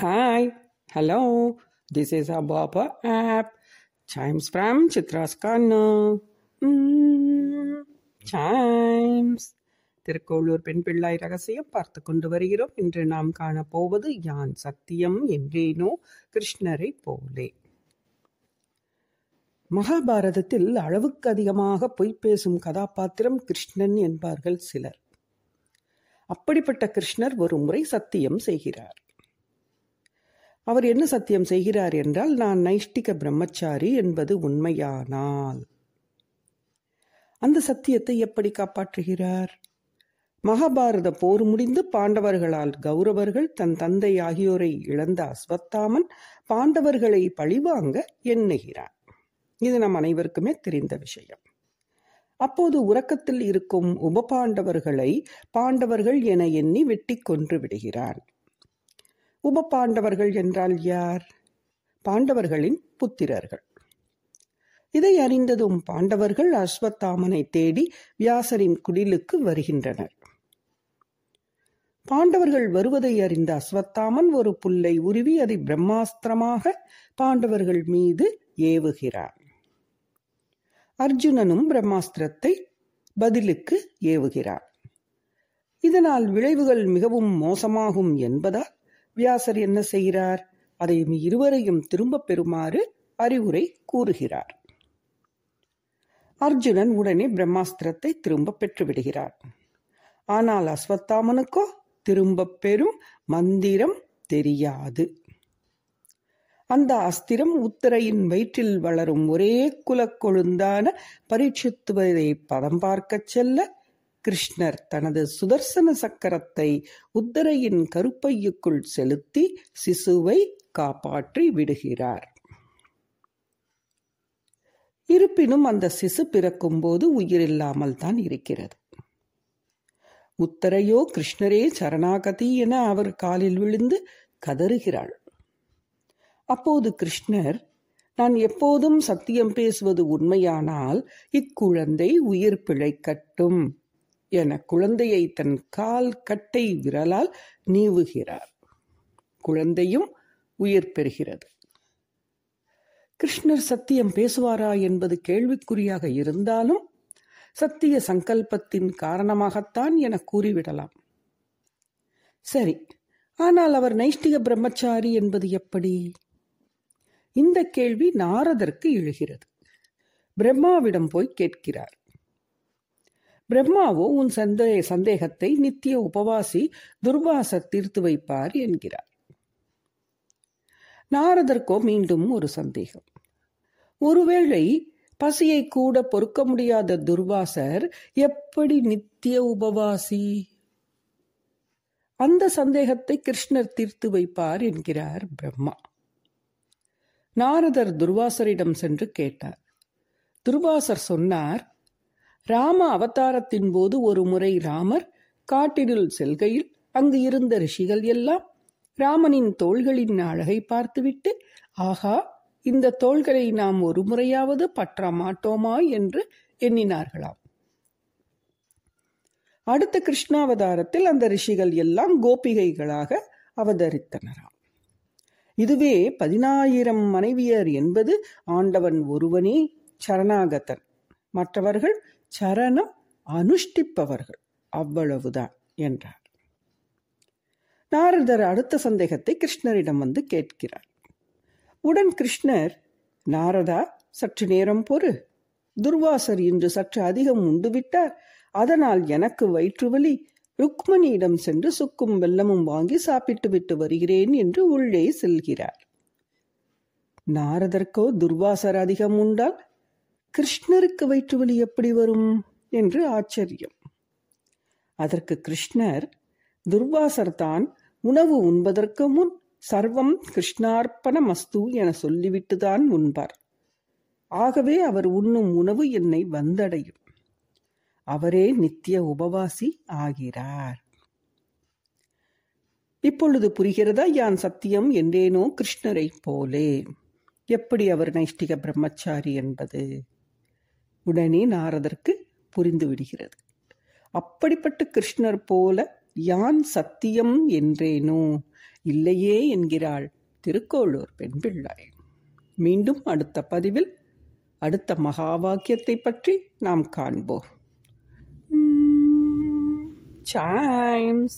Hi, hello, this is a Baba app. Chimes from Chitra's corner. Mm, chimes. Thirukkolur பெண் பிள்ளை ரகசியம் பார்த்து கொண்டு வருகிறோம். இன்று நாம் காணப்போவது யான் சத்தியம் என்றேனோ கிருஷ்ணரை போலே. மகாபாரதத்தில் அளவுக்கு அதிகமாக பொய் பேசும் கதாபாத்திரம் கிருஷ்ணன் என்பார்கள் சிலர். அப்படிப்பட்ட கிருஷ்ணர் ஒரு முறை சத்தியம் செய்கிறார். அவர் என்ன சத்தியம் செய்கிறார் என்றால் நான் நைஷ்டிக பிரம்மச்சாரி என்பது உண்மையானால். அந்த சத்தியத்தை எப்படி காப்பாற்றுகிறார்? மகாபாரத போர் முடிந்து பாண்டவர்களால் கௌரவர்கள் தன் தந்தை ஆகியோரை இழந்த அஸ்வத்தாமன் பாண்டவர்களை பழிவாங்க எண்ணுகிறார். இது நம் அனைவருக்குமே தெரிந்த விஷயம். அப்போது உறக்கத்தில் இருக்கும் உப பாண்டவர்களை பாண்டவர்கள் என எண்ணி வெட்டி கொன்று விடுகிறான். உப பாண்டவர்கள் என்றால் யார்? பாண்டவர்களின் புத்திரர்கள். இதை அறிந்ததும் பாண்டவர்கள் அஸ்வத்தாமனை தேடி வியாசரின் குடிலுக்கு வருகின்றனர். பாண்டவர்கள் வருவதை அறிந்த அஸ்வத்தாமன் ஒரு புல்லை உருவி அதை பிரம்மாஸ்திரமாக பாண்டவர்கள் மீது ஏவுகிறார் அர்ஜுனனும் பிரம்மாஸ்திரத்தை பதிலுக்கு ஏவுகிறார் இதனால் விளைவுகள் மிகவும் மோசமாகும் என்பதால் வியாசர் என்ன செய்கிறார்? அதை இருவரையும் திரும்ப பெறுமாறு அறிவுரை கூறுகிறார். அர்ஜுனன் உடனே பிரம்மாஸ்திரத்தை திரும்ப பெற்றுவிடுகிறார் ஆனால் அஸ்வத்தாமனுக்கோ திரும்ப பெறும் மந்திரம் தெரியாது. அந்த அஸ்திரம் உத்தரையின் வயிற்றில் வளரும் ஒரே குலக்கொழுந்தான பரீட்சித்துவதை பதம் பார்க்கச் செல்ல கிருஷ்ணர் தனது சுதர்சன சக்கரத்தை உத்தரையின் கருப்பையுக்குள் செலுத்தி சிசுவை காப்பாற்றி விடுகிறார். இருப்பினும் அந்த சிசு பிறக்கும் போது உயிரில்லாமல் தான் இருக்கிறது. உத்தரையோ கிருஷ்ணரே சரணாகதி என அவர் காலில் விழுந்து கதறுகிறாள். அப்போது கிருஷ்ணர் நான் எப்போதும் சத்தியம் பேசுவது உண்மையானால் இக்குழந்தை உயிர் பிழைக்கட்டும். என குழந்தையை தன் கால் கட்டை விரலால் நீவுகிறார். குழந்தையும் உயிர் பெறுகிறது. கிருஷ்ணர் சத்தியம் பேசுவாரா என்பது கேள்விக்குறியாக இருந்தாலும் சத்திய சங்கல்பத்தின் காரணமாகத்தான் என கூறிவிடலாம். சரி ஆனால் அவர் நைஷ்டிக பிரம்மச்சாரி என்பது எப்படி? இந்த கேள்வி நாரதற்கு எழுகிறது. பிரம்மாவிடம் போய் கேட்கிறார். பிரம்மாவோ உன் சந்தே சந்தேகத்தை நித்திய உபவாசி துர்வாசர் தீர்த்து வைப்பார் என்கிறார். நாரதற்கோ மீண்டும் ஒரு சந்தேகம். ஒருவேளை பசியை கூட பொறுக்க முடியாத துர்வாசர் எப்படி நித்திய உபவாசி? அந்த சந்தேகத்தை கிருஷ்ணர் தீர்த்து வைப்பார் என்கிறார் பிரம்மா. நாரதர் துர்வாசரிடம் சென்று கேட்டார். துர்வாசர் சொன்னார் ராம அவதாரத்தின் போது ஒரு முறை ராமர் காட்டினுள் செல்கையில் அங்கு இருந்த ரிஷிகள் எல்லாம் ராமனின் தோள்களின் அழகை பார்த்துவிட்டு ஆகா இந்த தோள்களை நாம் ஒரு முறையாவது பற்ற மாட்டோமா? என்று எண்ணினார்களாம். அடுத்த கிருஷ்ணாவதாரத்தில் அந்த ரிஷிகள் எல்லாம் கோபிகைகளாக அவதரித்தனராம். இதுவே பதினாயிரம் மனைவியர் என்பது ஆண்டவன் ஒருவனே சரணாகதன். மற்றவர்கள் சரணம் அனுஷ்டிப்பவர்கள். அவ்வளவுதான் என்றார். நாரதர் அடுத்த சந்தேகத்தை கிருஷ்ணரிடம் வந்து கேட்கிறார். உடன் கிருஷ்ணர் நாரதா சற்று நேரம் பொறு. துர்வாசர் இன்று சற்று அதிகம் உண்டுவிட்டார் அதனால் எனக்கு வயிற்றுவலி. ருக்மணியிடம் சென்று சுக்கும் வெல்லமும் வாங்கி சாப்பிட்டு விட்டு வருகிறேன் என்று உள்ளே செல்கிறார். நாரதற்கோ துர்வாசர் அதிகம் உண்டால் கிருஷ்ணருக்கு வயிற்றுவலி எப்படி வரும் என்று ஆச்சரியம். அதற்கு கிருஷ்ணர் துர்வாசர் தான் உணவு உண்பதற்கு முன் சர்வம் கிருஷ்ணார்ப்பண மஸ்து என சொல்லிவிட்டுதான் உண்பார். ஆகவே அவர் உண்ணும் உணவு என்னை வந்தடையும். அவரே நித்திய உபவாசி ஆகிறார். இப்பொழுது புரிகிறதா யான் சத்தியம் என்றேனோ கிருஷ்ணரை போலே. எப்படி அவர் நைஷ்டிக பிரம்மச்சாரி என்பது? உடனே நாரதற்கு புரிந்து விடுகிறது. அப்படிப்பட்ட கிருஷ்ணர் போல யான் சத்தியம் என்றேனோ? இல்லையே என்கிறாள் திருக்கோளூர் பெண் பிள்ளை மீண்டும் அடுத்த பதிவில் அடுத்த மகா வாக்கியத்தை பற்றி நாம் காண்போம். Chimes.